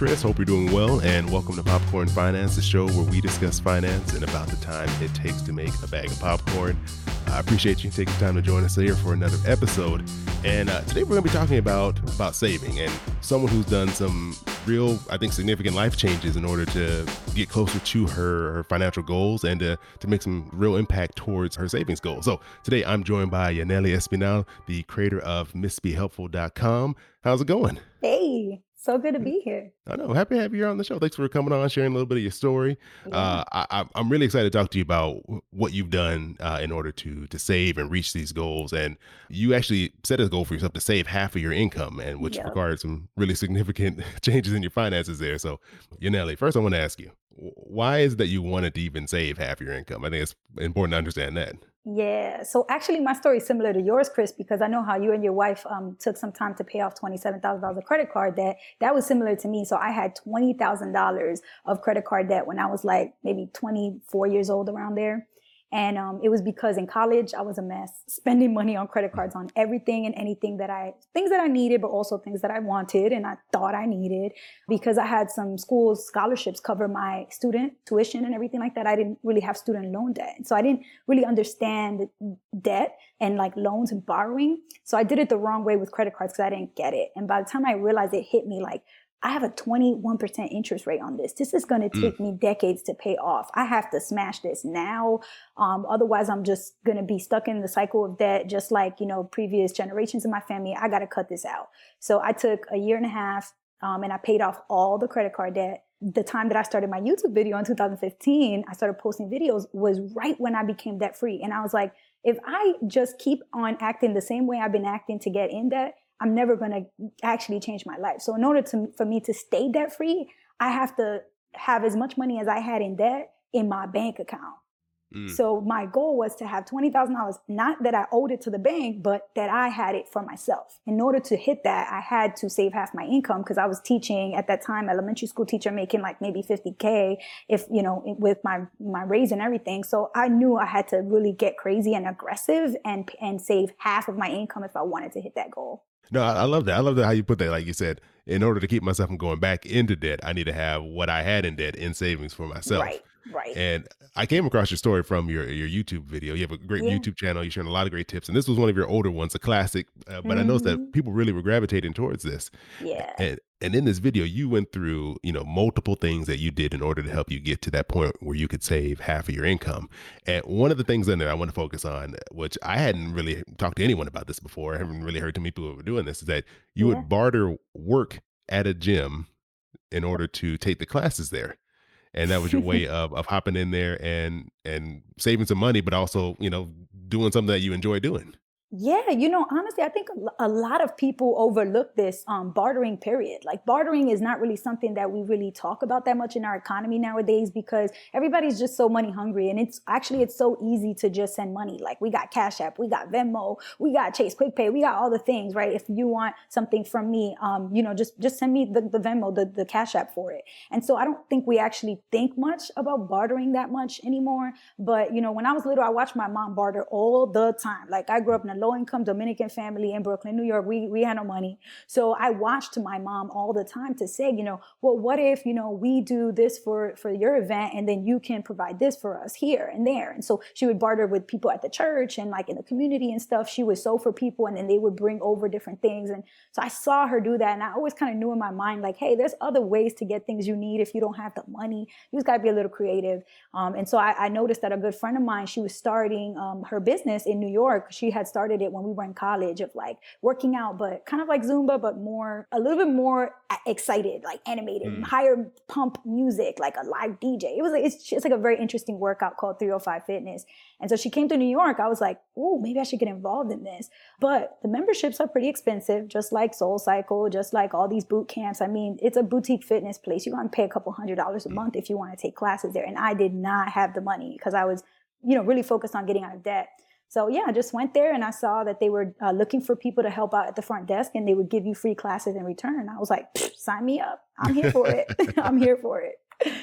Chris. Hope you're doing well, and welcome to Popcorn Finance, the show where we discuss finance and about the time it takes to make a bag of popcorn. I appreciate you taking time to join us here for another episode. And uh, today we're going to be talking about about saving and someone who's done some real, I think, significant life changes in order to get closer to her, her financial goals and to, to make some real impact towards her savings goals. So today I'm joined by Yanely Espinal, the creator of MissBeHelpful.com. How's it going? Hey, so good to be here. I know. Happy to have you here on the show. Thanks for coming on, sharing a little bit of your story. Yeah. Uh, I, am really excited to talk to you about what you've done uh, in order to to save and reach these goals. And you actually set a goal for yourself to save half of your income, and which yep. required some really significant changes in your finances there. So, Yanely, first I want to ask you, why is it that you wanted to even save half your income? I think it's important to understand that. Yeah. So actually, my story is similar to yours, Chris, because I know how you and your wife um, took some time to pay off twenty-seven thousand dollars of credit card debt. That was similar to me. So I had twenty thousand dollars of credit card debt when I was like maybe twenty-four years old, around there. And um, it was because in college I was a mess, spending money on credit cards on everything and anything that I, things that I needed, but also things that I wanted and I thought I needed because I had some school scholarships cover my student tuition and everything like that. I didn't really have student loan debt. So I didn't really understand debt and like loans and borrowing. So I did it the wrong way with credit cards because I didn't get it. And by the time I realized it hit me like, I have a 21% interest rate on this. This is going to mm. take mm. me decades to pay off. I have to smash this now. Um, otherwise I'm just going to be stuck in the cycle of debt, just like, you know, previous generations in my family. I got to cut this out. So I took a year and a half, um, and I paid off all the credit card debt. The time that I started my YouTube video in 2015, I started posting videos was right when I became debt free. And I was like, if I just keep on acting the same way I've been acting to get in debt, I'm never going to actually change my life. So in order to, for me to stay debt free, I have to have as much money as I had in debt in my bank account. Mm. So my goal was to have $20,000, not that I owed it to the bank, but that I had it for myself. In order to hit that, I had to save half my income because I was teaching at that time, elementary school teacher making like maybe 50K if, you know, with my, my raise and everything. So I knew I had to really get crazy and aggressive and, and save half of my income if I wanted to hit that goal. No, I, love that. I love that how you put that. Like you said, in order to keep myself from going back into debt, I need to have what I had in debt in savings for myself. Right. Right. And I came across your story from your your YouTube video. You have a great yeah. YouTube channel. You're sharing a lot of great tips, and this was one of your older ones, a classic. Uh, but mm-hmm. I noticed that mm-hmm. people really were gravitating towards this. Yeah. And and in this video, you went through you know multiple things that you did in order to help you get to that point where you could save half of your income. And one of the things in there I want to focus on, which I hadn't really talked to anyone about this before, I haven't really heard too many people were doing this, is that you yeah. would barter work at a gym in order to take the classes there and that was your way of of hopping in there and and saving some money but also you know doing something that you enjoy doing yeah, you know, honestly, I think a lot of people overlook this um, bartering period. Like bartering is not really something that we really talk about that much in our economy nowadays because everybody's just so money hungry, and it's actually it's so easy to just send money. Like we got Cash App, we got Venmo, we got Chase Quick Pay, we got all the things, right? If you want something from me, um, you know, just just send me the, the Venmo, the the Cash App for it. And so I don't think we actually think much about bartering that much anymore. But you know, when I was little, I watched my mom barter all the time. Like I grew up in a low income Dominican family in Brooklyn, New York. We, we had no money. So I watched my mom all the time to say, you know, well, what if, you know, we do this for, for your event and then you can provide this for us here and there. And so she would barter with people at the church and like in the community and stuff. She would sew for people and then they would bring over different things. And so I saw her do that. And I always kind of knew in my mind, like, hey, there's other ways to get things you need if you don't have the money. You just got to be a little creative. Um, and so I, I, noticed that a good friend of mine, she was starting um, her business in New York. She had started it when we we were in college of like working out, but kind of like Zumba, but more, a little bit more excited, like animated, mm. higher pump music, like a live DJ. It was like, it's, it's like a very interesting workout called 305 Fitness. And so she came to New York. I was like, oh, maybe I should get involved in this. But the memberships are pretty expensive, just like Soul Cycle, just like all these boot camps. I mean, it's a boutique fitness place. You're going to pay a couple hundred dollars a mm. month if you want to take classes there. And I did not have the money because I was, you know, really focused on getting out of debt. So yeah, I just went there and I saw that they were uh, looking for people to help out at the front desk and they would give you free classes in return. I was like, sign me up. I'm here for it. I'm here for it.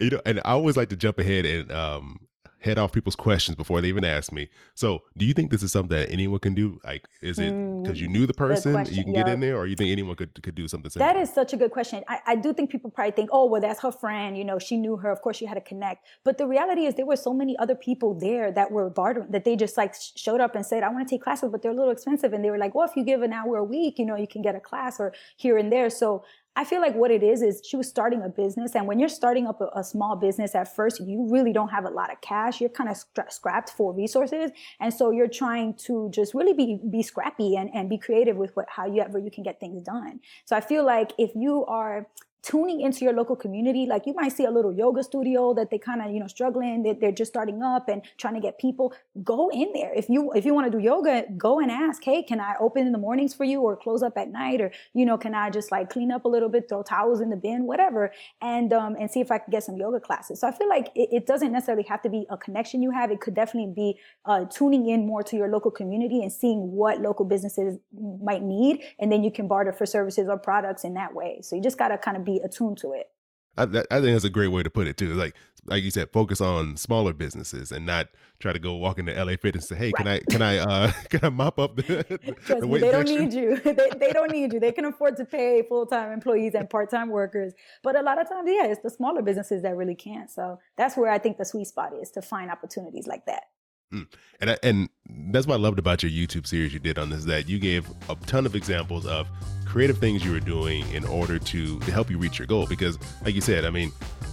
You know, and I always like to jump ahead and um, head off people's questions before they even ask me. So, do you think this is something that anyone can do? Like, is it hmm, because you knew the person you can yep. get in there, or you think anyone could could do something? Similar? That is such a good question. I, I do think people probably think, oh, well, that's her friend. You know, she knew her. Of course, she had to connect. But the reality is, there were so many other people there that were bartering that they just like showed up and said, I want to take classes, but they're a little expensive. And they were like, well, if you give an hour a week, you know, you can get a class or here and there. So I feel like what it is is she was starting a business, and when you're starting up a, a small business at first, you really don't have a lot of cash. You're kind of stra- scrapped for resources, and so you're trying to just really be be scrappy and, and be creative with what however you can get things done. So I feel like if you are tuning into your local community. Like you might see a little yoga studio that they kind of, you know, struggling, they, they're just starting up and trying to get people. Go in there. If you if you want to do yoga, go and ask, hey, can I open in the mornings for you or close up at night? Or, you know, can I just like clean up a little bit, throw towels in the bin, whatever, and um and see if I can get some yoga classes. So I feel like it, it doesn't necessarily have to be a connection you have. It could definitely be uh, tuning in more to your local community and seeing what local businesses might need, and then you can barter for services or products in that way. So you just gotta kind of be attuned to it. I, I, think that's a great way to put it too. Like, like you said, focus on smaller businesses and not try to go walk into LA Fit and say, "Hey, right. can I, can I, uh, can I mop up the?" Trust the me, they don't need you. they, they don't need you. They can afford to pay full time employees and part time workers. But a lot of times, yeah, it's the smaller businesses that really can't. So that's where I think the sweet spot is to find opportunities like that. Mm. And I, and that's what I loved about your YouTube series you did on this that you gave a ton of examples of creative things you were doing in order to, to help you reach your goal. Because, like you said, I mean,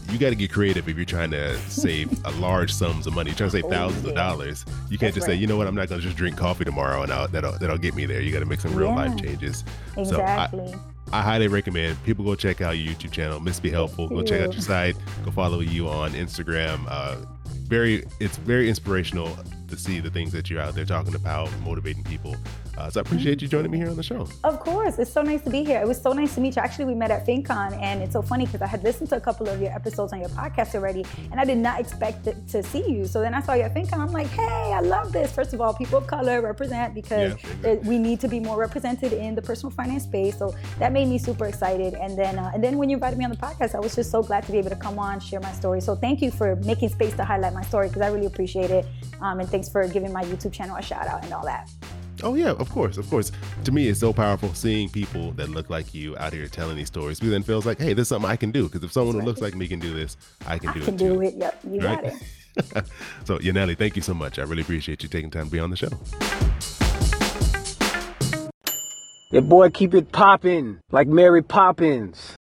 you got to get creative if you're trying to save a large sums of money. You're trying to save oh, thousands yeah. of dollars. You can't That's just right. say, you know what, I'm not going to just drink coffee tomorrow and I'll, that'll that'll get me there. You got to make some real yeah. life changes. Exactly. So I, I highly recommend people go check out your YouTube channel. Miss Be Helpful. Go check out your site. Go follow you on Instagram. Uh, very, it's very inspirational to see the things that you're out there talking about, motivating people. Uh, so I appreciate you joining me here on the show. Of course. It's so nice to be here. It was so nice to meet you. Actually, we met at FinCon, and it's so funny because I had listened to a couple of your episodes on your podcast already, and I did not expect to see you. So then I saw you at FinCon. I'm like, hey, I love this. First of all, people of color represent because yeah, we need to be more represented in the personal finance space. So that made me super excited. And then, uh, and then when you invited me on the podcast, I was just so glad to be able to come on, share my story. So thank you for making space to highlight my story because I really appreciate it. Um, and thanks for giving my YouTube channel a shout out and all that. Oh yeah, of course, of course. To me, it's so powerful seeing people that look like you out here telling these stories. Because then feels like, hey, this is something I can do. Because if someone right. who looks like me can do this, I can do I can it do too. it. Yep, you right? got it. so Yanely, thank you so much. I really appreciate you taking time to be on the show. Your boy keep it popping like Mary Poppins.